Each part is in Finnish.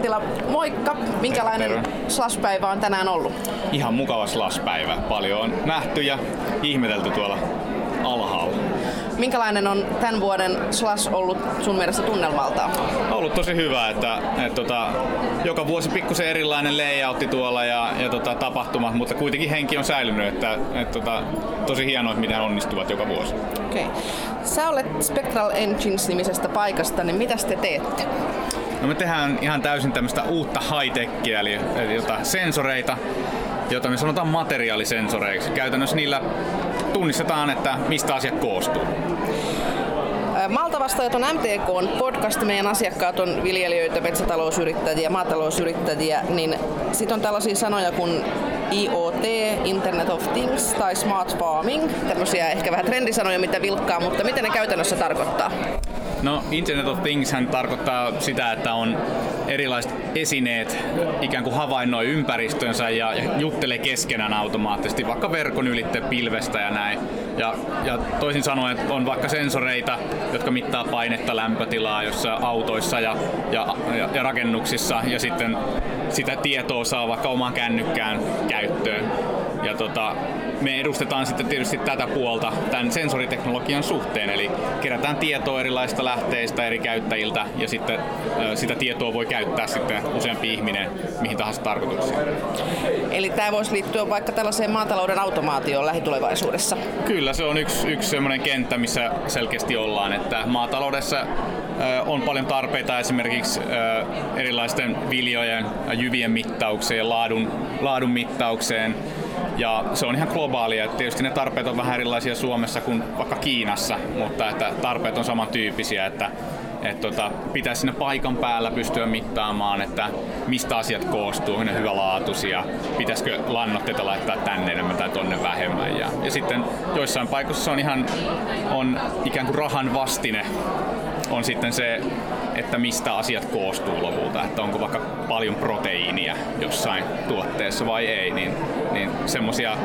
Antila, moikka! Minkälainen Terve. slash-päivä on tänään ollut? Ihan mukava slash-päivä. Paljon on nähty ja ihmetelty tuolla alhaalla. Minkälainen on tämän vuoden slash ollut sun mielestä tunnelmaltaan? On ollut tosi hyvä, että, että tota, joka vuosi pikkusen erilainen layoutti tuolla ja, ja tota, tapahtumat, mutta kuitenkin henki on säilynyt, että, että tota, tosi hienoa, että miten onnistuvat joka vuosi. Okei. Okay. Sä olet Spectral Engines-nimisestä paikasta, niin mitä te teette? No me tehdään ihan täysin tämmöistä uutta high-techia, eli, eli jota sensoreita, jota me sanotaan materiaalisensoreiksi. Käytännössä niillä tunnistetaan, että mistä asiat koostuu. Malta vastaajat on MTK podcast, meidän asiakkaat on viljelijöitä, metsätalousyrittäjiä, maatalousyrittäjiä, niin sitten on tällaisia sanoja kuin IoT, Internet of Things tai Smart Farming, tämmöisiä ehkä vähän trendisanoja, mitä vilkkaa, mutta mitä ne käytännössä tarkoittaa? No Internet of Things hän tarkoittaa sitä, että on erilaiset esineet ikään kuin havainnoi ympäristönsä ja juttelee keskenään automaattisesti, vaikka verkon ylitte pilvestä ja näin. Ja, ja toisin sanoen että on vaikka sensoreita, jotka mittaa painetta, lämpötilaa jossa autoissa ja, ja, ja, ja rakennuksissa ja sitten sitä tietoa saa vaikka omaan kännykkään käyttöön. Ja tota, me edustetaan sitten tietysti tätä puolta tämän sensoriteknologian suhteen, eli kerätään tietoa erilaisista lähteistä eri käyttäjiltä ja sitten sitä tietoa voi käyttää sitten useampi ihminen mihin tahansa tarkoituksiin. Eli tämä voisi liittyä vaikka tällaiseen maatalouden automaatioon lähitulevaisuudessa? Kyllä, se on yksi, yksi sellainen kenttä, missä selkeästi ollaan, että maataloudessa on paljon tarpeita esimerkiksi erilaisten viljojen ja jyvien mittaukseen ja laadun, laadun mittaukseen. Ja se on ihan globaalia. Tietysti ne tarpeet on vähän erilaisia Suomessa kuin vaikka Kiinassa, mutta että tarpeet on samantyyppisiä, että että tota, pitäisi siinä paikan päällä pystyä mittaamaan, että mistä asiat koostuu, ne hyvälaatuisia, pitäisikö lannoitteita laittaa tänne enemmän tai tonne vähemmän. Ja, ja sitten joissain paikoissa on ihan on ikään kuin rahan vastine on sitten se, että mistä asiat koostuu lopulta, että onko vaikka paljon proteiinia jossain tuotteessa vai ei, niin, niin semmoisia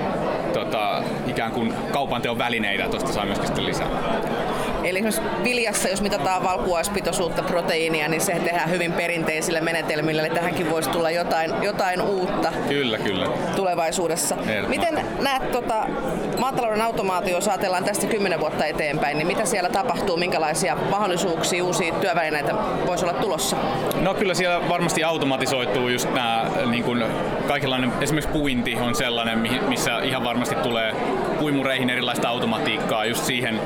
tota, ikään kuin kaupanteon välineitä tuosta saa myöskin sitten lisää. Eli esimerkiksi viljassa, jos mitataan valkuaispitoisuutta proteiinia, niin se tehdään hyvin perinteisillä menetelmillä, eli tähänkin voisi tulla jotain, jotain uutta kyllä, kyllä. tulevaisuudessa. Miten näet tota, maatalouden automaatio, jos ajatellaan tästä kymmenen vuotta eteenpäin, niin mitä siellä tapahtuu, minkälaisia mahdollisuuksia, uusia työvälineitä voisi olla tulossa? No kyllä siellä varmasti automatisoituu just nämä niin kuin kaikenlainen, esimerkiksi puinti on sellainen, missä ihan varmasti tulee puimureihin erilaista automatiikkaa just siihen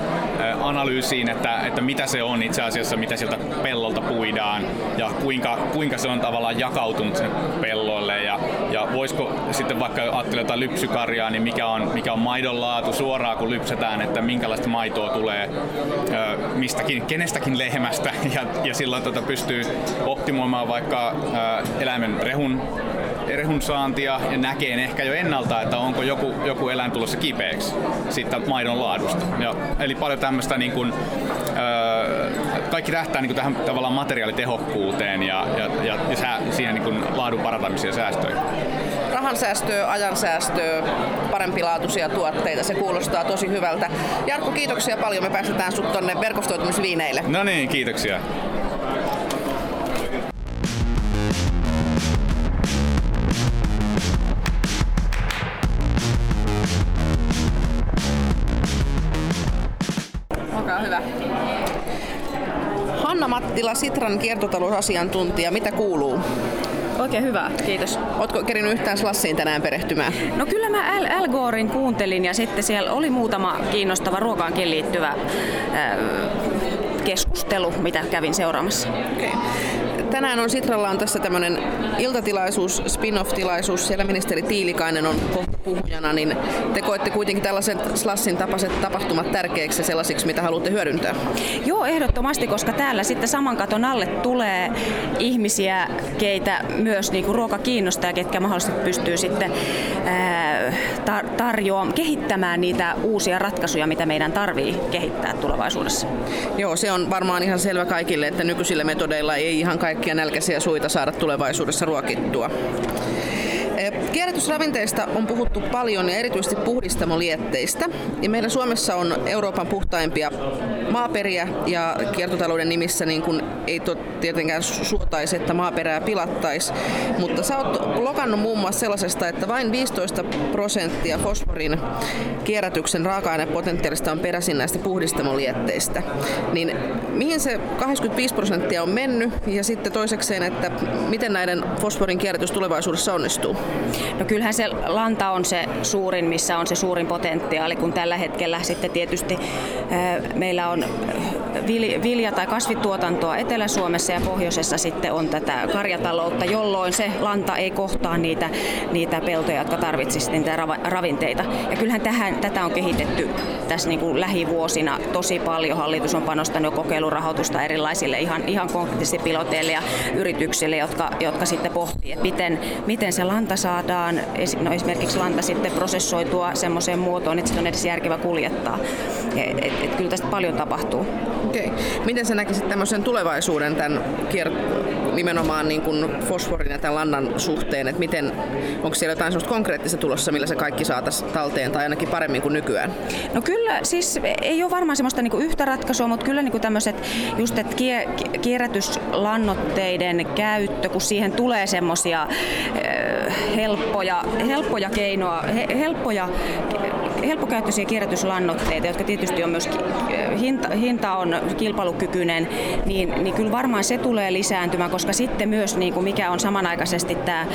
analyysiin, että, että mitä se on itse asiassa, mitä sieltä pellolta puidaan ja kuinka, kuinka se on tavallaan jakautunut sinne pelloille ja, ja voisiko sitten vaikka ajattelee jotain lypsykarjaa, niin mikä on, mikä on maidon laatu suoraan kun lypsetään, että minkälaista maitoa tulee ö, mistäkin, kenestäkin lehmästä ja, ja silloin tota pystyy optimoimaan vaikka ö, eläimen rehun rehun saantia ja näkee ehkä jo ennalta, että onko joku, joku eläin tulossa kipeäksi siitä maidon laadusta. Ja, eli paljon tämmöistä niin kuin, öö, kaikki tähtää niin kuin tähän tavallaan materiaalitehokkuuteen ja, ja, ja, ja sää, siihen niin kuin laadun parantamiseen ja säästöihin. Rahan säästöä, ajan säästöä, parempilaatuisia tuotteita, se kuulostaa tosi hyvältä. Jarkko, kiitoksia paljon, me päästetään sut tonne verkostoitumisviineille. No niin, kiitoksia. Hanna Mattila, Sitran kiertotalousasiantuntija, mitä kuuluu? Oikein hyvä, kiitos. Oletko kerinyt yhtään Slassiin tänään perehtymään? No kyllä mä Al, Al Gorein kuuntelin ja sitten siellä oli muutama kiinnostava ruokaankin liittyvä äh, keskustelu, mitä kävin seuraamassa. Okay. Tänään on Sitralla on tässä tämmöinen iltatilaisuus, spin-off-tilaisuus, siellä ministeri Tiilikainen on puhujana, niin te koette kuitenkin tällaiset Slassin tapaiset tapahtumat tärkeiksi ja sellaisiksi, mitä haluatte hyödyntää? Joo, ehdottomasti, koska täällä sitten saman katon alle tulee ihmisiä, keitä myös niin kuin ruoka kiinnostaa, ketkä mahdollisesti pystyy sitten tar- tarjoamaan, kehittämään niitä uusia ratkaisuja, mitä meidän tarvii kehittää tulevaisuudessa. Joo, se on varmaan ihan selvä kaikille, että nykyisillä metodeilla ei ihan kaikkia nälkäisiä suita saada tulevaisuudessa ruokittua. Kierrätysravinteista on puhuttu paljon ja erityisesti puhdistamolietteistä. Ja meillä Suomessa on Euroopan puhtaimpia maaperiä ja kiertotalouden nimissä niin kun ei to, tietenkään suotaisi, että maaperää pilattaisi. Mutta sä oot lokannut muun muassa sellaisesta, että vain 15 prosenttia fosforin kierrätyksen raaka-ainepotentiaalista on peräisin näistä puhdistamolietteistä. Niin mihin se 85 prosenttia on mennyt ja sitten toisekseen, että miten näiden fosforin kierrätys tulevaisuudessa onnistuu? No kyllähän se lanta on se suurin, missä on se suurin potentiaali, kun tällä hetkellä sitten tietysti meillä on vilja- tai kasvituotantoa Etelä-Suomessa ja pohjoisessa sitten on tätä karjataloutta, jolloin se lanta ei kohtaa niitä, niitä peltoja, jotka tarvitsisivat niitä ravinteita. Ja kyllähän tähän, tätä on kehitetty tässä niin kuin lähivuosina tosi paljon. Hallitus on panostanut kokeilurahoitusta erilaisille ihan, ihan konkreettisesti piloteille ja yrityksille, jotka, jotka sitten pohtii, että miten, miten se lanta saadaan, no esimerkiksi lanta sitten prosessoitua semmoiseen muotoon, että sitä on edes järkevä kuljettaa. Et, et, et kyllä tästä paljon tapahtuu. Okei. Miten sä näkisit tämmöisen tulevaisuuden tämän kier- nimenomaan niin kuin fosforin ja tämän lannan suhteen, että miten, onko siellä jotain sellaista konkreettista tulossa, millä se kaikki saataisiin talteen tai ainakin paremmin kuin nykyään? No kyllä, siis ei ole varmaan semmoista niin kuin yhtä ratkaisua, mutta kyllä niin kuin tämmöiset just, että kierrätyslannoitteiden käyttö, kun siihen tulee semmoisia helppoja, helppoja keinoja, helppoja helppokäyttöisiä kierrätyslannoitteita, jotka tietysti on myös hinta, hinta on kilpailukykyinen, niin, niin kyllä varmaan se tulee lisääntymään, koska sitten myös niin kuin mikä on samanaikaisesti tämä,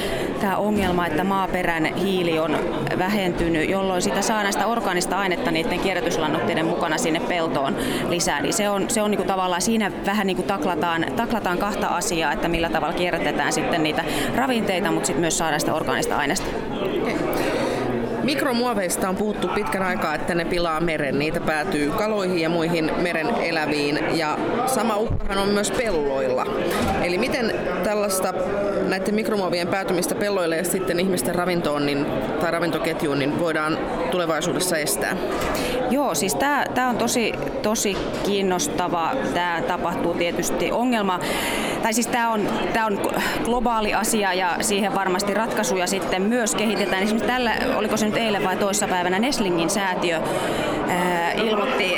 tämä ongelma, että maaperän hiili on vähentynyt, jolloin sitä saa näistä orgaanista ainetta niiden kierrätyslannoitteiden mukana sinne peltoon lisää. Niin se on, se on niin kuin tavallaan siinä vähän niin kuin taklataan, taklataan kahta asiaa, että millä tavalla kierrätetään sitten niitä ravinteita, mutta sitten myös saadaan sitä orgaanista aineesta. Mikromuoveista on puhuttu pitkän aikaa, että ne pilaa meren. Niitä päätyy kaloihin ja muihin meren eläviin. Ja sama uhkahan on myös pelloilla. Eli miten tällaista näiden mikromuovien päätymistä pelloille ja sitten ihmisten ravintoon niin, tai ravintoketjuun niin voidaan tulevaisuudessa estää? Joo, siis tämä on tosi, tosi kiinnostava. Tämä tapahtuu tietysti ongelma tai siis tämä on, tää on globaali asia ja siihen varmasti ratkaisuja sitten myös kehitetään. Esimerkiksi tällä, oliko se nyt eilen vai toissapäivänä, Neslingin säätiö ää, ilmoitti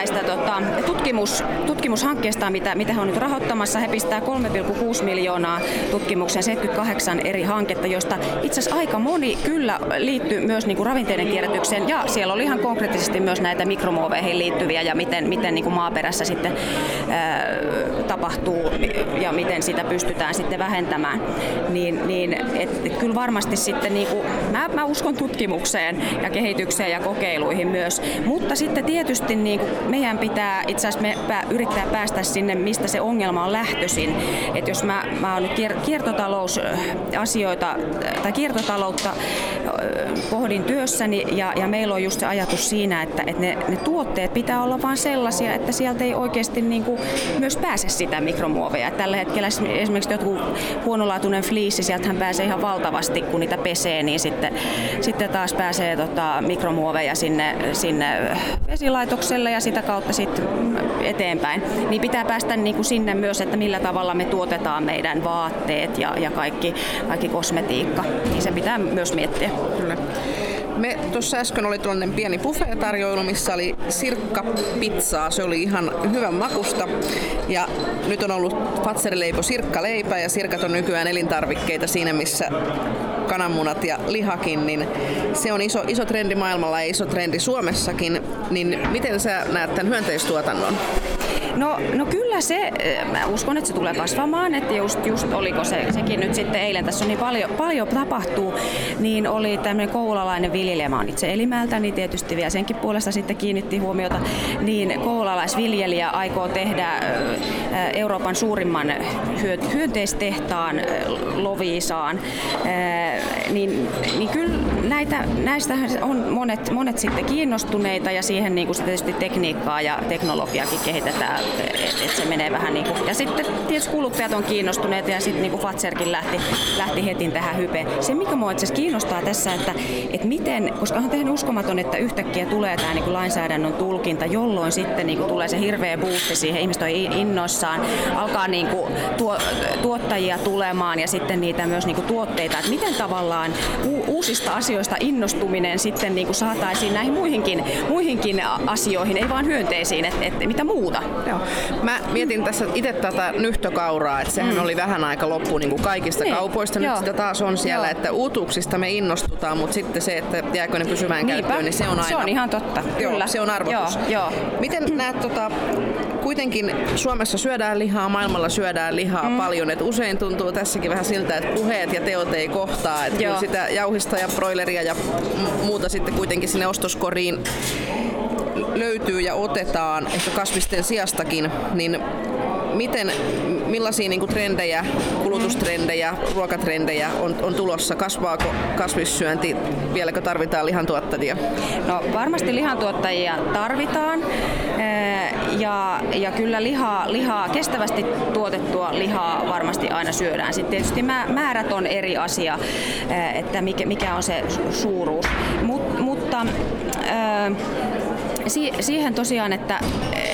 näistä tota, tutkimus, tutkimushankkeista, mitä, mitä he on nyt rahoittamassa. He pistää 3,6 miljoonaa tutkimukseen 78 eri hanketta, joista itse asiassa aika moni kyllä liittyy myös niin kuin ravinteiden kierrätykseen ja siellä oli ihan konkreettisesti myös näitä mikromuoveihin liittyviä ja miten, miten niin kuin maaperässä sitten ää, tapahtuu ja miten sitä pystytään sitten vähentämään. Niin, niin et, et kyllä varmasti sitten niin kuin, mä, mä uskon tutkimukseen ja kehitykseen ja kokeiluihin myös, mutta sitten tietysti niin kuin meidän pitää itse asiassa me yrittää päästä sinne, mistä se ongelma on lähtöisin. Et jos mä, mä oon nyt kiertotalousasioita tai kiertotaloutta pohdin työssäni ja, ja meillä on just se ajatus siinä, että, että ne, ne tuotteet pitää olla vain sellaisia, että sieltä ei oikeasti niin kuin myös pääse sitä mikromuoveja. Tällä hetkellä esimerkiksi joku huonolaatuinen fliissi, sieltähän pääsee ihan valtavasti, kun niitä pesee, niin sitten, sitten taas pääsee tota, mikromuoveja sinne, sinne vesilaitokselle ja sitä kautta sitten eteenpäin. Niin pitää päästä niin kuin sinne myös, että millä tavalla me tuotetaan meidän vaatteet ja, ja kaikki, kaikki kosmetiikka. Niin se pitää myös miettiä. Kyllä. Me tuossa äsken oli tuollainen pieni buffet-tarjoilu, missä oli sirkka pizzaa. Se oli ihan hyvän makusta. Ja nyt on ollut Fatserileipo sirkkaleipä ja sirkat on nykyään elintarvikkeita siinä, missä kananmunat ja lihakin, niin se on iso, iso trendi maailmalla ja iso trendi Suomessakin. Niin miten sä näet tämän hyönteistuotannon? No, no kyllä se, eh, mä uskon, että se tulee kasvamaan, että just, just oliko se, sekin nyt sitten eilen, tässä on niin paljon, paljon tapahtuu, niin oli tämmöinen koulalainen viljelijä, mä oon itse Elimäeltä, niin tietysti vielä senkin puolesta sitten kiinnitti huomiota, niin koulalaisviljelijä aikoo tehdä eh, Euroopan suurimman hyönteistehtaan eh, Loviisaan, niin, niin kyllä näitä, näistä on monet, monet sitten kiinnostuneita ja siihen niin kuin tietysti tekniikkaa ja teknologiaakin kehitetään että et se menee vähän niin kuin, ja sitten tietysti kuluttajat on kiinnostuneet ja sitten niin kuin Fatserkin lähti, lähti heti tähän hypeen. Se mikä mua itse kiinnostaa tässä, että, että miten, koska on tehnyt uskomaton, että yhtäkkiä tulee tämä niin kuin lainsäädännön tulkinta, jolloin sitten niin kuin tulee se hirveä boosti siihen, ihmiset on innoissaan, alkaa niin kuin tuo, tuottajia tulemaan ja sitten niitä myös niin kuin tuotteita, että miten tavallaan uusista asioista innostuminen sitten niin kuin saataisiin näihin muihinkin, muihinkin asioihin, ei vaan hyönteisiin, että et, mitä muuta. Joo. Mä mietin tässä itse tätä nyhtökauraa, että sehän mm. oli vähän aika loppu niin kuin kaikista niin. kaupoista, nyt sitä taas on siellä, Joo. että uutuuksista me innostutaan, mutta sitten se, että jääkö ne pysymään Niinpä. käyttöön, niin se on aina... Se on ihan totta, Joo, kyllä. Se on arvotus. Joo, jo. Miten näet, tota, kuitenkin Suomessa syödään lihaa, maailmalla syödään lihaa mm. paljon, että usein tuntuu tässäkin vähän siltä, että puheet ja teot ei kohtaa, että kun sitä jauhista ja broileria ja muuta sitten kuitenkin sinne ostoskoriin löytyy ja otetaan ehkä kasvisten sijastakin, niin miten, millaisia niin kuin trendejä, kulutustrendejä, ruokatrendejä on, on tulossa? Kasvaako kasvissyönti? Vieläkö tarvitaan lihantuottajia? No varmasti lihantuottajia tarvitaan ja, ja kyllä lihaa, lihaa, kestävästi tuotettua lihaa varmasti aina syödään. Sitten tietysti määrät on eri asia, että mikä, mikä on se suuruus. Mut, mutta si- siihen tosiaan, että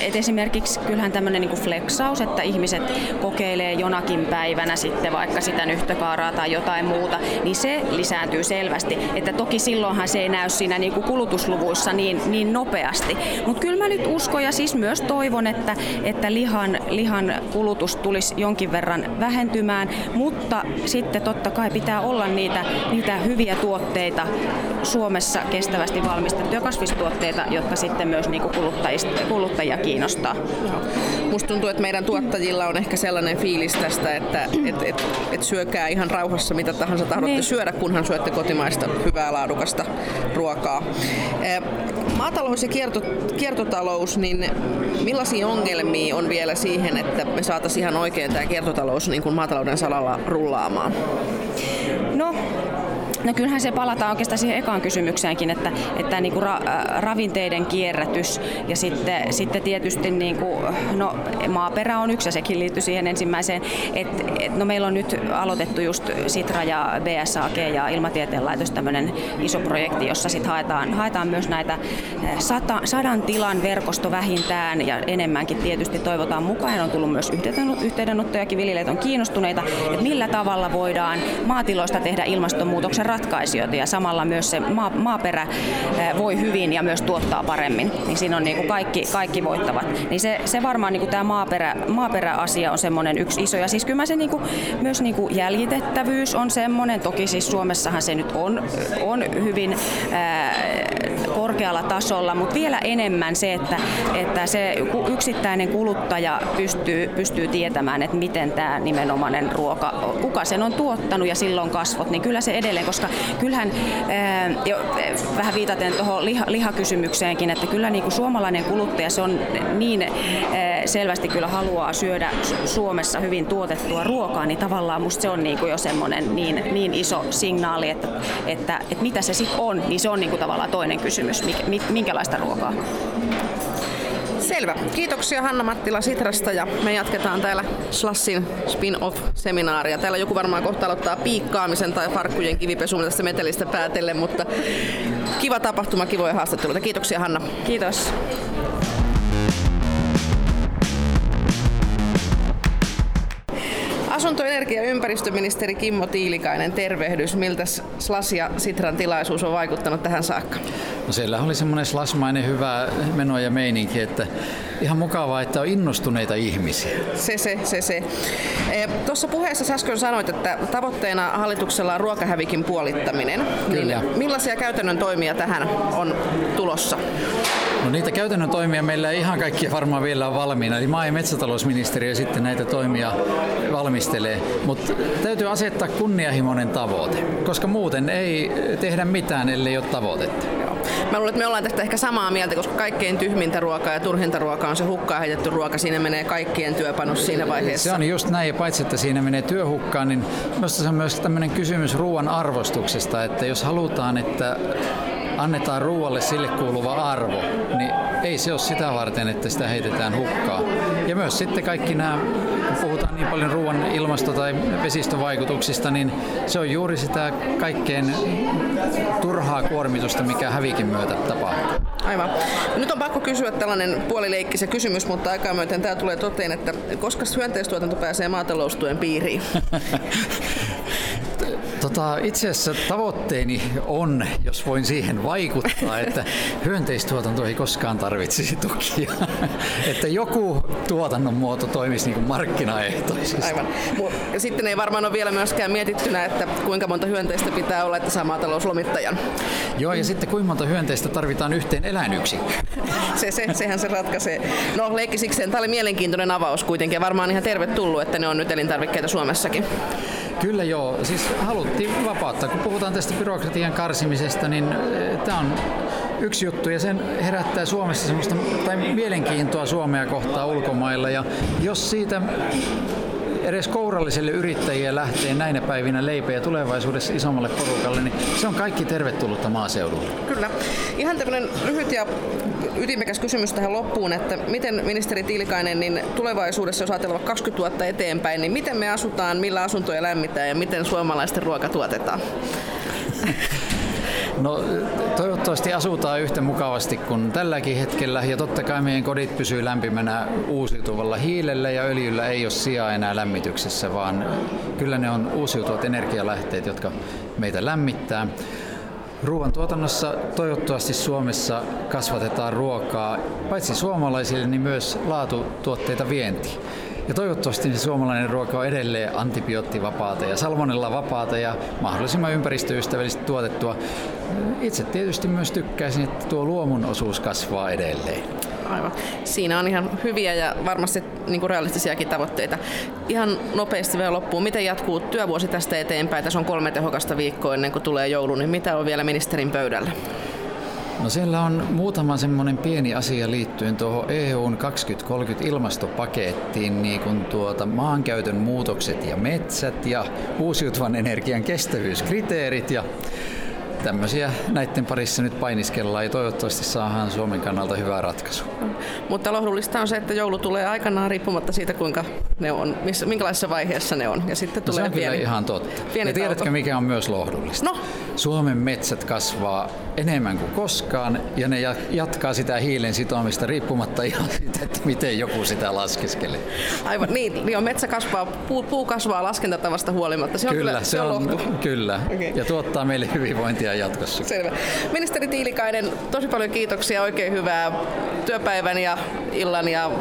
et esimerkiksi kyllähän tämmöinen niin flexaus, että ihmiset kokeilee jonakin päivänä sitten vaikka sitä nyhtökaaraa tai jotain muuta, niin se lisääntyy selvästi. Että toki silloinhan se ei näy siinä niin kuin kulutusluvuissa niin, niin nopeasti. Mutta kyllä mä nyt uskon ja siis myös toivon, että, että lihan, lihan kulutus tulisi jonkin verran vähentymään, mutta sitten totta kai pitää olla niitä, niitä hyviä tuotteita Suomessa kestävästi valmistettuja kasvistuotteita, jotka sitten myös niin kuin kuluttajia kiinnostaa. Musta tuntuu, että meidän tuottajilla on ehkä sellainen fiilis tästä, että et, et, et syökää ihan rauhassa mitä tahansa tahdotte niin. syödä, kunhan syötte kotimaista hyvää laadukasta ruokaa. Maatalous ja kierto, kiertotalous, niin millaisia ongelmia on vielä siihen, että me saataisiin ihan oikein tämä kiertotalous niin kuin maatalouden salalla rullaamaan? No, No kyllähän se palataan oikeastaan siihen ekaan kysymykseenkin, että, että niin kuin ra, äh, ravinteiden kierrätys ja sitten, sitten tietysti niin kuin, no, maaperä on yksi ja sekin liittyy siihen ensimmäiseen. Et, et, no meillä on nyt aloitettu just Sitra ja BSAG ja Ilmatieteen laitos tämmöinen iso projekti, jossa sit haetaan, haetaan myös näitä äh, sata, sadan tilan verkosto vähintään ja enemmänkin tietysti toivotaan mukaan. On tullut myös yhteydenottojakin, viljelijät on kiinnostuneita, että millä tavalla voidaan maatiloista tehdä ilmastonmuutoksen ratkaisijoita ja samalla myös se maa, maaperä voi hyvin ja myös tuottaa paremmin. Niin siinä on niin kuin kaikki, kaikki voittavat. Niin se, se varmaan niin kuin tämä maaperä, maaperäasia on semmoinen yksi iso. Ja siis kyllä se niin kuin, myös niin kuin jäljitettävyys on semmoinen. Toki siis Suomessahan se nyt on, on hyvin ää, korkealla tasolla, mutta vielä enemmän se, että, että se yksittäinen kuluttaja pystyy, pystyy tietämään, että miten tämä nimenomainen ruoka, kuka sen on tuottanut ja silloin kasvot, niin kyllä se edelleen, koska kyllähän jo vähän viitaten tuohon liha, lihakysymykseenkin, että kyllä niin kuin suomalainen kuluttaja se on niin selvästi kyllä haluaa syödä Suomessa hyvin tuotettua ruokaa, niin tavallaan musta se on niin kuin jo semmoinen niin, niin iso signaali, että, että, että mitä se sitten on, niin se on niin kuin tavallaan toinen kysymys, minkälaista ruokaa. Selvä. Kiitoksia Hanna Mattila Sitrasta ja me jatketaan täällä Slassin spin-off-seminaaria. Täällä joku varmaan kohta aloittaa piikkaamisen tai farkkujen kivipesuun tästä metelistä päätellen, mutta kiva tapahtuma, kivoja haastatteluita. Kiitoksia Hanna. Kiitos. Asunto-, energia- ja ympäristöministeri Kimmo Tiilikainen, tervehdys. Miltä SLAS ja Sitran tilaisuus on vaikuttanut tähän saakka? No siellä oli semmoinen slasmainen hyvä meno ja meininki, että ihan mukavaa, että on innostuneita ihmisiä. Se, se, se, se. E, Tuossa puheessa äsken sanoit, että tavoitteena hallituksella on ruokahävikin puolittaminen. Kyllä. Niin millaisia käytännön toimia tähän on tulossa? No niitä käytännön toimia meillä ei ihan kaikkia varmaan vielä on valmiina. Eli maa- ja metsätalousministeriö sitten näitä toimia valmistelee. Mutta täytyy asettaa kunnianhimoinen tavoite, koska muuten ei tehdä mitään, ellei ole tavoitetta. Mä luulen, että me ollaan tästä ehkä samaa mieltä, koska kaikkein tyhmintä ruokaa ja turhinta ruokaa on se hukkaan heitetty ruoka. Siinä menee kaikkien työpanos siinä vaiheessa. Se on just näin, ja paitsi että siinä menee työhukkaan, niin minusta se on myös tämmöinen kysymys ruoan arvostuksesta, että jos halutaan, että annetaan ruoalle sille kuuluva arvo, niin ei se ole sitä varten, että sitä heitetään hukkaan. Ja myös sitten kaikki nämä, kun puhutaan niin paljon ruoan ilmasto- tai vesistövaikutuksista, niin se on juuri sitä kaikkein turhaa kuormitusta, mikä hävikin myötä tapahtuu. Aivan. Nyt on pakko kysyä tällainen puolileikkisen kysymys, mutta aikaa myöten tämä tulee toteen, että koska hyönteistuotanto pääsee maataloustuen piiriin? Tota, itse asiassa tavoitteeni on, jos voin siihen vaikuttaa, että hyönteistuotanto ei koskaan tarvitsisi tukia. että joku tuotannon muoto toimisi niin kuin markkinaehtoisesti. Aivan. Ja sitten ei varmaan ole vielä myöskään mietittynä, että kuinka monta hyönteistä pitää olla, että saa maatalouslomittajan. Joo, ja sitten kuinka monta hyönteistä tarvitaan yhteen eläinyksikköön. se, se, sehän se ratkaisee. No leikkisikseen, tämä oli mielenkiintoinen avaus kuitenkin ja varmaan ihan tervetullut, että ne on nyt elintarvikkeita Suomessakin. Kyllä joo, siis haluttiin vapauttaa. Kun puhutaan tästä byrokratian karsimisesta, niin eh, tämä on yksi juttu. Ja sen herättää Suomessa semmoista tai mielenkiintoa Suomea kohtaan ulkomailla. Ja jos siitä edes kouralliselle yrittäjille lähtee näinä päivinä leipä ja tulevaisuudessa isommalle porukalle, niin se on kaikki tervetullutta maaseudulle. Kyllä. Ihan tämmöinen lyhyt ja ytimekäs kysymys tähän loppuun, että miten ministeri Tilkainen, niin tulevaisuudessa, jos ajatellaan 20 vuotta eteenpäin, niin miten me asutaan, millä asuntoja lämmitään ja miten suomalaisten ruoka tuotetaan? No toivottavasti asutaan yhtä mukavasti kuin tälläkin hetkellä ja totta kai meidän kodit pysyy lämpimänä uusiutuvalla hiilellä ja öljyllä ei ole sijaa enää lämmityksessä, vaan kyllä ne on uusiutuvat energialähteet, jotka meitä lämmittää. Ruoantuotannossa toivottavasti Suomessa kasvatetaan ruokaa paitsi suomalaisille, niin myös laatutuotteita vientiin. Ja toivottavasti suomalainen ruoka on edelleen antibioottivapaata ja salmonella vapaata ja mahdollisimman ympäristöystävällisesti tuotettua. Itse tietysti myös tykkäisin, että tuo luomun osuus kasvaa edelleen. Aivan. Siinä on ihan hyviä ja varmasti niin kuin realistisiakin tavoitteita. Ihan nopeasti vielä loppuun. Miten jatkuu työvuosi tästä eteenpäin? Tässä on kolme tehokasta viikkoa ennen kuin tulee joulu, niin mitä on vielä ministerin pöydällä? No siellä on muutama semmoinen pieni asia liittyen tuohon EUn 2030 ilmastopakettiin, niin kuin tuota maankäytön muutokset ja metsät ja uusiutuvan energian kestävyyskriteerit ja tämmöisiä näiden parissa nyt painiskellaan ja toivottavasti saadaan Suomen kannalta hyvä ratkaisu. Mutta lohdullista on se, että joulu tulee aikanaan riippumatta siitä, kuinka ne on, missä, minkälaisessa vaiheessa ne on. Ja sitten tulee no se on pieni, ihan totta. Pieni ja tiedätkö, tauto. mikä on myös lohdullista? No. Suomen metsät kasvaa enemmän kuin koskaan ja ne jatkaa sitä hiilen sitomista riippumatta ihan siitä, että miten joku sitä laskeskelee. Aivan niin, niin on metsä kasvaa, puu, puu kasvaa laskentatavasta huolimatta. Se on kyllä, kyllä se, on, lohtu. Kyllä, okay. ja tuottaa meille hyvinvointia jatkossa. Selvä. Ministeri Tiilikainen, tosi paljon kiitoksia, oikein hyvää työpäivän ja illan ja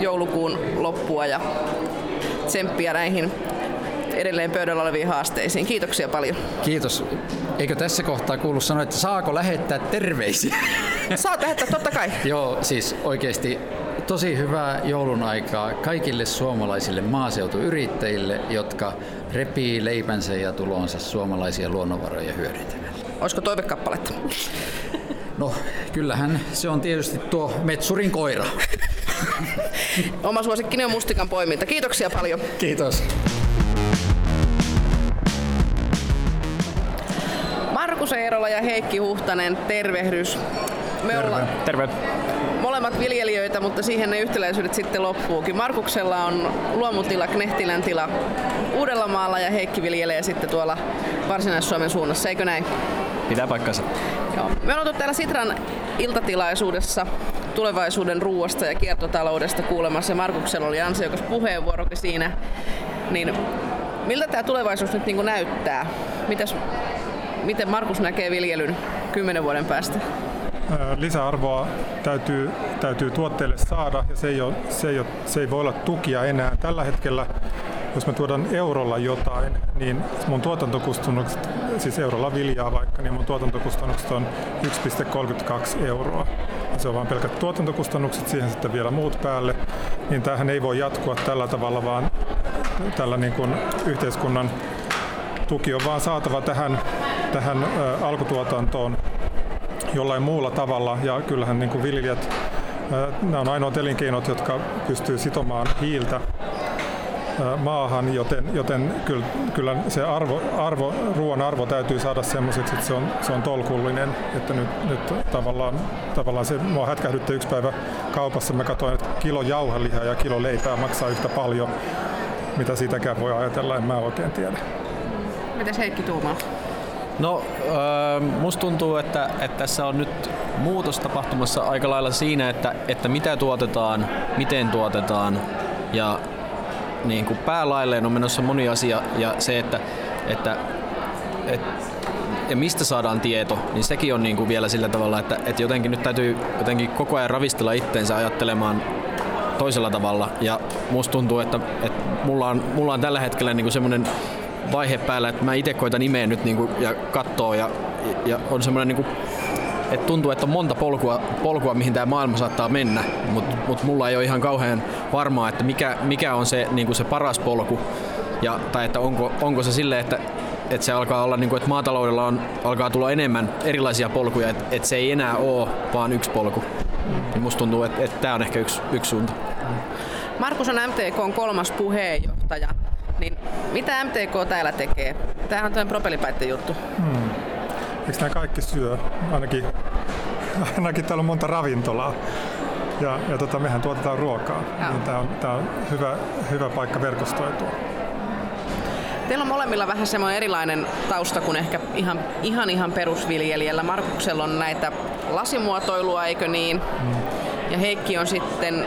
joulukuun loppua ja tsemppiä näihin edelleen pöydällä oleviin haasteisiin. Kiitoksia paljon. Kiitos. Eikö tässä kohtaa kuulu sanoa, että saako lähettää terveisiä? Saat lähettää, totta kai. Joo, siis oikeasti tosi hyvää joulun aikaa kaikille suomalaisille maaseutuyrittäjille, jotka repii leipänsä ja tulonsa suomalaisia luonnonvaroja hyödyntämällä. Olisiko toivekappaletta? No, kyllähän se on tietysti tuo Metsurin koira. Oma suosikkini on mustikan poiminta. Kiitoksia paljon. Kiitos. Markus Eerola ja Heikki Huhtanen, tervehdys. Me Terve. Olla Terve. Molemmat viljelijöitä, mutta siihen ne yhtäläisyydet sitten loppuukin. Markuksella on luomutila, Knehtilän tila Uudellamaalla ja Heikki viljelee sitten tuolla Varsinais-Suomen suunnassa, eikö näin? Pitää paikkansa. Joo. Me on oltu täällä Sitran iltatilaisuudessa tulevaisuuden ruoasta ja kiertotaloudesta kuulemassa. Markuksella oli ansiokas puheenvuorokin siinä. Niin miltä tämä tulevaisuus nyt niin näyttää? Mitäs, miten Markus näkee viljelyn kymmenen vuoden päästä? Lisäarvoa täytyy, täytyy tuotteille saada ja se ei, ole, se, ei ole, se ei voi olla tukia enää. Tällä hetkellä jos me tuodaan eurolla jotain, niin mun tuotantokustannukset, siis eurolla viljaa vaikka, niin mun tuotantokustannukset on 1,32 euroa. Ja se on vain pelkät tuotantokustannukset, siihen sitten vielä muut päälle. Niin tämähän ei voi jatkua tällä tavalla, vaan tällä niin kuin yhteiskunnan tuki on vaan saatava tähän, tähän alkutuotantoon jollain muulla tavalla. Ja kyllähän niin kuin viljelijät, nämä on ainoat elinkeinot, jotka pystyy sitomaan hiiltä maahan, joten, joten kyllä, kyllä se arvo, arvo, ruoan arvo täytyy saada semmoiseksi, että se on, se on tolkullinen. Että nyt, nyt tavallaan, tavallaan se mua hätkähdytti yksi päivä kaupassa. Mä katsoin, että kilo jauhelihaa ja kilo leipää maksaa yhtä paljon. Mitä siitäkään voi ajatella, en mä oikein tiedä. Mitäs Heikki tuumaa? No, musta tuntuu, että, että tässä on nyt muutos tapahtumassa aika lailla siinä, että, että mitä tuotetaan, miten tuotetaan ja niin kuin päälailleen on menossa moni asia ja se, että, että et, ja mistä saadaan tieto, niin sekin on niin kuin vielä sillä tavalla, että, että jotenkin nyt täytyy jotenkin koko ajan ravistella itteensä ajattelemaan toisella tavalla. Ja musta tuntuu, että, että mulla, on, mulla on tällä hetkellä niin semmoinen vaihe päällä, että mä itse koitan nimeä nyt niin kuin, ja katsoo ja, ja on semmoinen niin että tuntuu, että on monta polkua, polkua mihin tämä maailma saattaa mennä, mutta mut mulla ei ole ihan kauhean varmaa, että mikä, mikä on se, niin kuin se paras polku, ja, tai että onko, onko se silleen, että, että se alkaa olla, niin kuin, että maataloudella on, alkaa tulla enemmän erilaisia polkuja, että, että se ei enää ole vaan yksi polku. Niin musta tuntuu, että, että tämä on ehkä yksi, yksi suunta. Markus on MTK on kolmas puheenjohtaja. Mitä MTK täällä tekee? Tämähän on tämmöinen propellipäitten juttu. Hmm. Eikö nämä kaikki syö? Ainakin, ainakin täällä on monta ravintolaa. Ja, ja tota, mehän tuotetaan ruokaa. Niin tämä on, tämä on hyvä, hyvä paikka verkostoitua. Teillä on molemmilla vähän semmoinen erilainen tausta kuin ehkä ihan ihan, ihan perusviljelijällä. Markuksella on näitä lasimuotoilua, eikö niin? Mm. Ja Heikki on sitten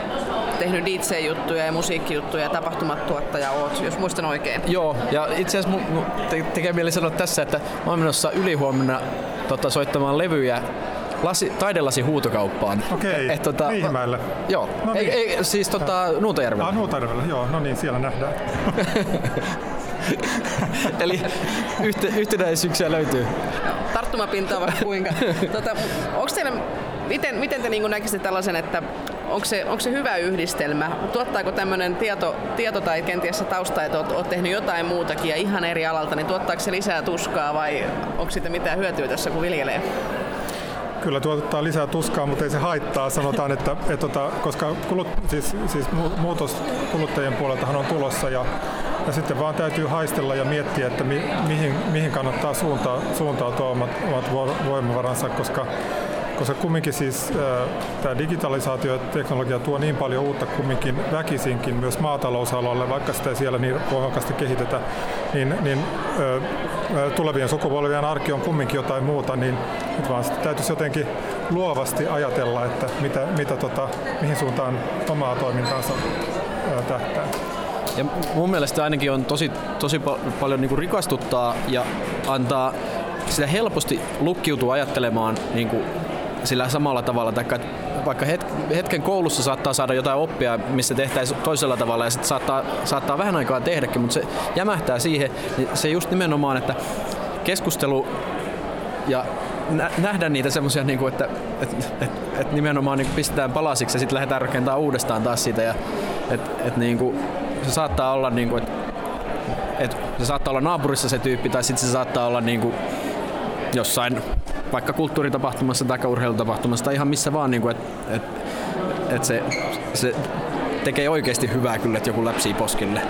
tehnyt DJ-juttuja ja musiikkijuttuja ja tapahtumatuottaja oot, jos muistan oikein. Joo, ja itse asiassa mun te- tekee mieli sanoa tässä, että mä oon menossa ylihuomenna tota, soittamaan levyjä lasi, taidelasi huutokauppaan. Okei, okay. tota, Riihimäellä. Joo, no niin. ei, ei, siis tota, Nuutajärvellä. Ah, Nuutajärvellä, joo, no niin, siellä nähdään. Eli yhte, yhtenäisyyksiä löytyy. Tarttumapintaa vaikka kuinka. tota, onko teillä, miten, miten te niin näkisitte tällaisen, että onko se, onko se hyvä yhdistelmä? Tuottaako tämmöinen tieto, tieto tai kenties se tausta, että olet, olet tehnyt jotain muutakin ja ihan eri alalta, niin tuottaako se lisää tuskaa vai onko siitä mitään hyötyä tässä kun viljelee? Kyllä tuottaa lisää tuskaa, mutta ei se haittaa. Sanotaan, että, että, että tota, koska kulut, siis, siis muutos kuluttajien puoleltahan on tulossa ja ja sitten vaan täytyy haistella ja miettiä, että mi, mihin, mihin kannattaa suuntaa, suuntautua omat, omat voimavaransa, koska koska kumminkin siis äh, tämä digitalisaatio ja teknologia tuo niin paljon uutta kumminkin väkisinkin myös maatalousalalle, vaikka sitä ei siellä niin voimakkaasti kehitetä, niin, niin äh, tulevien sukupolvien arki on kumminkin jotain muuta, niin nyt vaan täytyisi jotenkin luovasti ajatella, että mitä, mitä tota, mihin suuntaan omaa toimintaansa äh, tähtää. Ja mun mielestä ainakin on tosi, tosi paljon niin rikastuttaa ja antaa sitä helposti lukkiutuu ajattelemaan niin kuin sillä samalla tavalla, taikka vaikka hetken koulussa saattaa saada jotain oppia, missä tehtäisiin toisella tavalla ja sitten saattaa, saattaa vähän aikaa tehdäkin, mutta se jämähtää siihen, niin se just nimenomaan, että keskustelu ja nähdä niitä semmoisia, niin että et, et, et nimenomaan niin pistetään palasiksi ja sitten lähdetään rakentamaan uudestaan taas siitä. Ja, et, et, niin kuin, se saattaa olla, niin kuin, että et, se saattaa olla naapurissa se tyyppi tai sitten se saattaa olla niin kuin, jossain vaikka kulttuuritapahtumassa tai urheilutapahtumassa tai ihan missä vaan, niin että et, et se, se tekee oikeasti hyvää kyllä, että joku läpsii poskille.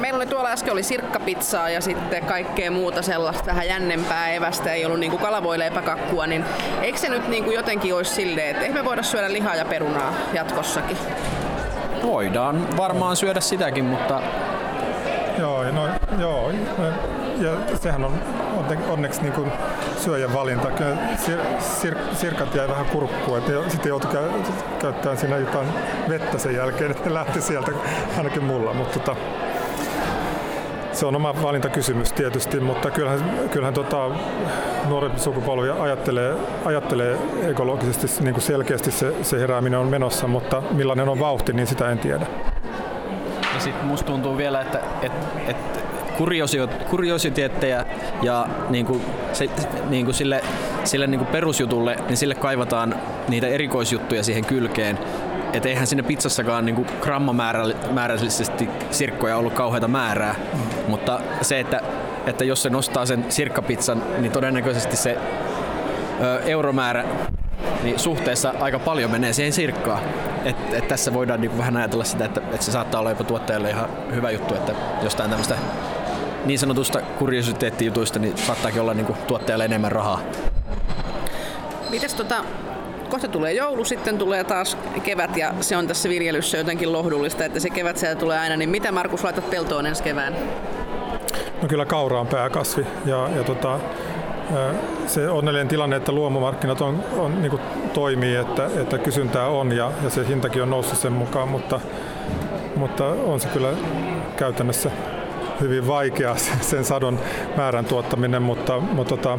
Meillä oli tuolla äsken oli sirkkapizzaa ja sitten kaikkea muuta sellaista vähän jännempää evästä, ei ollut niinku kalavoileipäkakkua, niin eikö se nyt niinku jotenkin olisi silleen, että me voida syödä lihaa ja perunaa jatkossakin? Voidaan varmaan syödä sitäkin, mutta... Joo, no, joo. Ja sehän on onneksi niin kuin syöjän valinta. Kyllä sir, sir, sirkat jäi vähän kurkkuun, että sitten joutui käy, käyttämään siinä jotain vettä sen jälkeen, että lähti sieltä ainakin mulla. Mutta tota, se on oma valintakysymys tietysti, mutta kyllähän, kyllähän tota, nuorempi sukupolvi ajattelee, ajattelee ekologisesti niin kuin selkeästi se, se herääminen on menossa, mutta millainen on vauhti, niin sitä en tiedä. Ja sitten musta tuntuu vielä, että et, et kuriositeetteja ja niin kuin se, niin kuin sille, sille niin kuin perusjutulle, niin sille kaivataan niitä erikoisjuttuja siihen kylkeen. Et eihän sinne pizzassakaan niin grammamäärällisesti sirkkoja ollut kauheita määrää, mm. mutta se, että, että jos se nostaa sen sirkkapizzan, niin todennäköisesti se ö, euromäärä niin suhteessa aika paljon menee siihen sirkkaan. Et, et tässä voidaan niin vähän ajatella sitä, että, että se saattaa olla jopa tuottajalle ihan hyvä juttu, että jostain tämmöistä niin sanotusta kuriositeettijutuista niin saattaakin olla niin kuin tuottajalle enemmän rahaa. Mites tota, kohta tulee joulu, sitten tulee taas kevät ja se on tässä viljelyssä jotenkin lohdullista, että se kevät sieltä tulee aina. Niin mitä Markus laitat peltoon ensi kevään? No kyllä kaura on pääkasvi ja, ja tota, se onnellinen tilanne, että luomumarkkinat on, on, niin toimii, että, että kysyntää on ja, ja se hintakin on noussut sen mukaan, mutta, mutta on se kyllä käytännössä hyvin vaikea sen sadon määrän tuottaminen, mutta, mutta tota,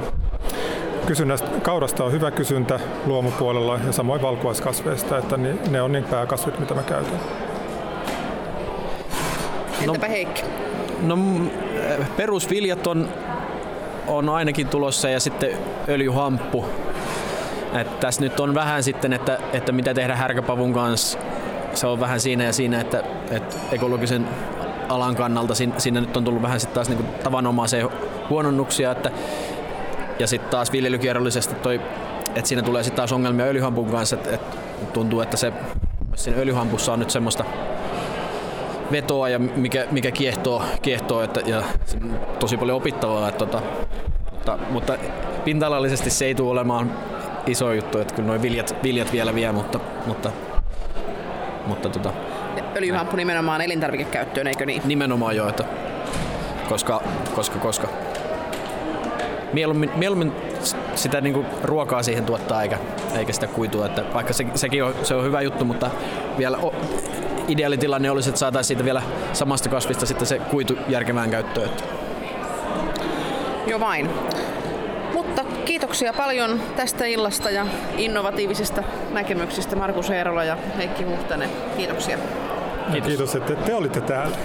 kysynnästä, kaurasta on hyvä kysyntä luomupuolella ja samoin valkuaiskasveista, että ne on niin pääkasvit, mitä mä käytän. Entäpä Heikki? No perusviljat on, on ainakin tulossa ja sitten öljyhamppu. Et tässä nyt on vähän sitten, että, että mitä tehdä härkäpavun kanssa. Se on vähän siinä ja siinä, että, että ekologisen alan kannalta siinä nyt on tullut vähän sitten taas niin tavanomaiseen huononnuksia. Että, ja sitten taas viljelykierrollisesti toi, että siinä tulee sitten taas ongelmia öljyhampun kanssa, että, että tuntuu, että se siinä öljyhampussa on nyt semmoista vetoa ja mikä, mikä kiehtoo, kiehtoo että, ja tosi paljon opittavaa. Että, tota, mutta, mutta pinta se ei tule olemaan iso juttu, että kyllä noin viljat, viljat vielä vie, mutta, mutta, mutta tota, Öljyhamppu nimenomaan elintarvikekäyttöön, eikö niin? Nimenomaan joo, että koska, koska, koska mieluummin, mieluummin sitä niinku ruokaa siihen tuottaa eikä, eikä sitä kuitua, että vaikka se, sekin on, se on hyvä juttu, mutta vielä ideaalitilanne olisi, että saataisiin siitä vielä samasta kasvista sitten se kuitu järkevään käyttöön. Jo vain. Mutta kiitoksia paljon tästä illasta ja innovatiivisista näkemyksistä Markus Eerola ja Heikki Huhtanen. Kiitoksia. Kiitos. Kiitos, että te olitte täällä.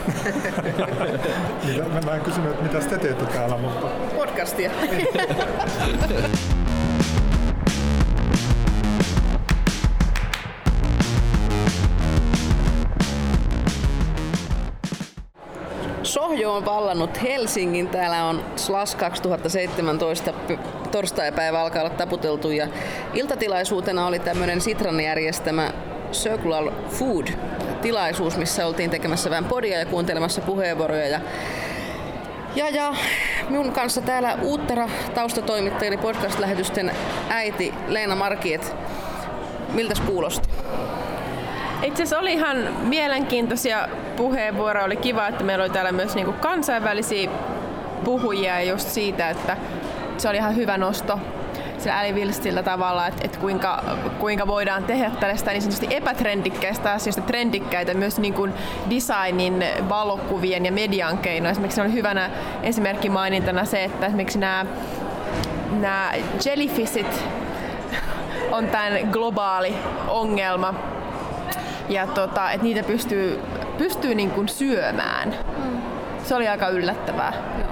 mä en kysynyt, että mitä te teette täällä, mutta... Podcastia. Sohjo on vallannut Helsingin. Täällä on SLAS 2017 torstai-päivä alkaa olla taputeltu ja iltatilaisuutena oli tämmöinen Sitran järjestämä Circular Food tilaisuus, missä oltiin tekemässä vähän podia ja kuuntelemassa puheenvuoroja. Ja, ja, ja minun kanssa täällä Uuttera taustatoimittajani podcast-lähetysten äiti Leena Markiet. Miltä kuulosti? Itse asiassa oli ihan mielenkiintoisia puheenvuoroja. Oli kiva, että meillä oli täällä myös niinku kansainvälisiä puhujia just siitä, että se oli ihan hyvä nosto sillä älivilstillä tavalla, että, että kuinka, kuinka voidaan tehdä tällaista niin sanotusti epätrendikkäistä asioista trendikkäitä myös niin kuin designin, valokuvien ja median keinoin. Esimerkiksi oli hyvänä esimerkki mainintana se, että esimerkiksi nämä, nämä jellyfishit on tämän globaali ongelma ja tota, että niitä pystyy, pystyy niin kuin syömään. Mm. Se oli aika yllättävää. Joo.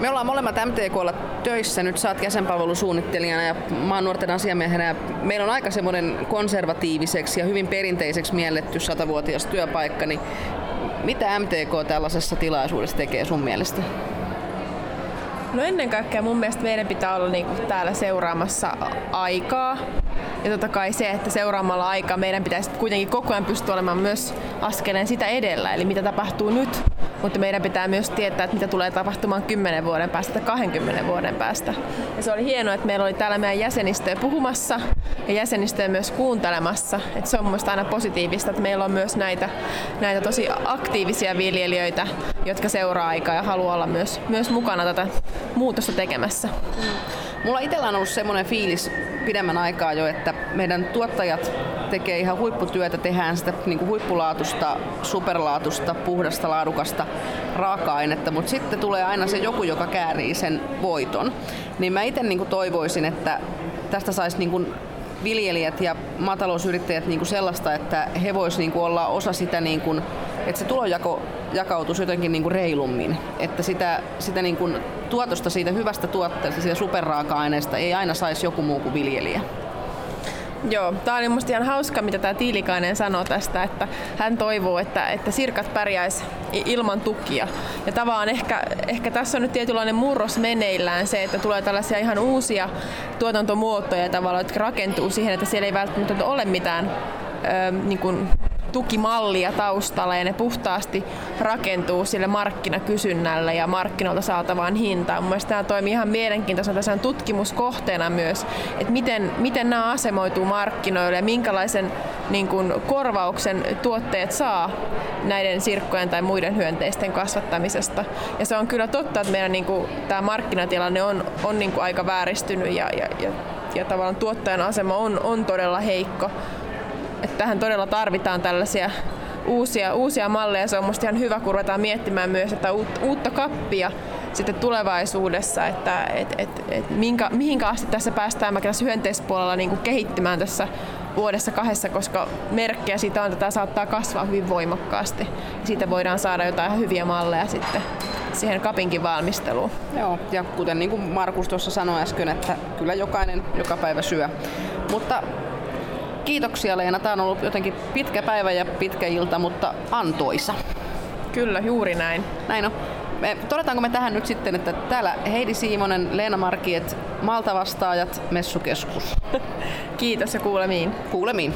Me ollaan molemmat MTKlla töissä, nyt saat jäsenpalvelusuunnittelijana ja maan nuorten asiamiehenä. Meillä on aika semmoinen konservatiiviseksi ja hyvin perinteiseksi mielletty satavuotias työpaikka, niin mitä MTK tällaisessa tilaisuudessa tekee sun mielestä? No ennen kaikkea mun mielestä meidän pitää olla niinku täällä seuraamassa aikaa. Ja totta kai se, että seuraamalla aikaa meidän pitäisi kuitenkin koko ajan pystyä olemaan myös askeleen sitä edellä. Eli mitä tapahtuu nyt, mutta meidän pitää myös tietää, että mitä tulee tapahtumaan 10 vuoden päästä tai 20 vuoden päästä. Ja se oli hienoa, että meillä oli täällä meidän jäsenistöä puhumassa ja jäsenistöä myös kuuntelemassa. Et se on mielestäni aina positiivista, että meillä on myös näitä, näitä tosi aktiivisia viljelijöitä, jotka seuraa aikaa ja haluaa olla myös, myös mukana tätä muutosta tekemässä. Mm. Mulla itsellä on ollut semmoinen fiilis pidemmän aikaa jo, että meidän tuottajat tekee ihan huipputyötä, tehdään sitä niin kuin huippulaatusta, superlaatusta, puhdasta, laadukasta raaka-ainetta, mutta sitten tulee aina se joku, joka käärii sen voiton. Niin mä itse niin toivoisin, että tästä saisi niin viljelijät ja maatalousyrittäjät niin kuin sellaista, että he voisivat niin olla osa sitä, niin kuin, että se tulonjako jakautuisi jotenkin niin kuin reilummin. Että sitä, sitä niin kuin tuotosta siitä hyvästä tuotteesta, siitä superraaka-aineesta ei aina saisi joku muu kuin viljelijä. Joo, tämä oli musta ihan hauska, mitä tämä Tiilikainen sanoi tästä, että hän toivoo, että, että sirkat pärjäisi ilman tukia. Ja tavallaan ehkä, ehkä tässä on nyt tietynlainen murros meneillään se, että tulee tällaisia ihan uusia tuotantomuotoja tavallaan, jotka rakentuu siihen, että siellä ei välttämättä ole mitään ö, niin kuin tukimallia taustalla ja ne puhtaasti rakentuu sille markkinakysynnälle ja markkinoilta saatavaan hintaan. Mielestäni tämä toimii ihan mielenkiintoisena tässä tutkimuskohteena myös, että miten, miten nämä asemoituu markkinoille ja minkälaisen niin kuin, korvauksen tuotteet saa näiden sirkkojen tai muiden hyönteisten kasvattamisesta. Ja se on kyllä totta, että meidän niin kuin, tämä markkinatilanne on, on niin kuin, aika vääristynyt ja, ja, ja, ja tavallaan tuottajan asema on, on todella heikko että tähän todella tarvitaan tällaisia uusia, uusia malleja. Se on musta ihan hyvä, kun ruvetaan miettimään myös että uutta kappia sitten tulevaisuudessa, että et, et, et minkä, mihinkä asti tässä päästään vaikka tässä hyönteispuolella niin kehittymään tässä vuodessa kahdessa, koska merkkejä siitä on, että tämä saattaa kasvaa hyvin voimakkaasti. Siitä voidaan saada jotain hyviä malleja sitten siihen kapinkin valmisteluun. Joo, ja kuten niin kuin Markus tuossa sanoi äsken, että kyllä jokainen joka päivä syö. Mutta kiitoksia Leena, tämä on ollut jotenkin pitkä päivä ja pitkä ilta, mutta antoisa. Kyllä, juuri näin. Näin on. Me, todetaanko me tähän nyt sitten, että täällä Heidi Siimonen, Leena Markiet, Malta vastaajat, Messukeskus. Kiitos ja kuulemiin. Kuulemiin.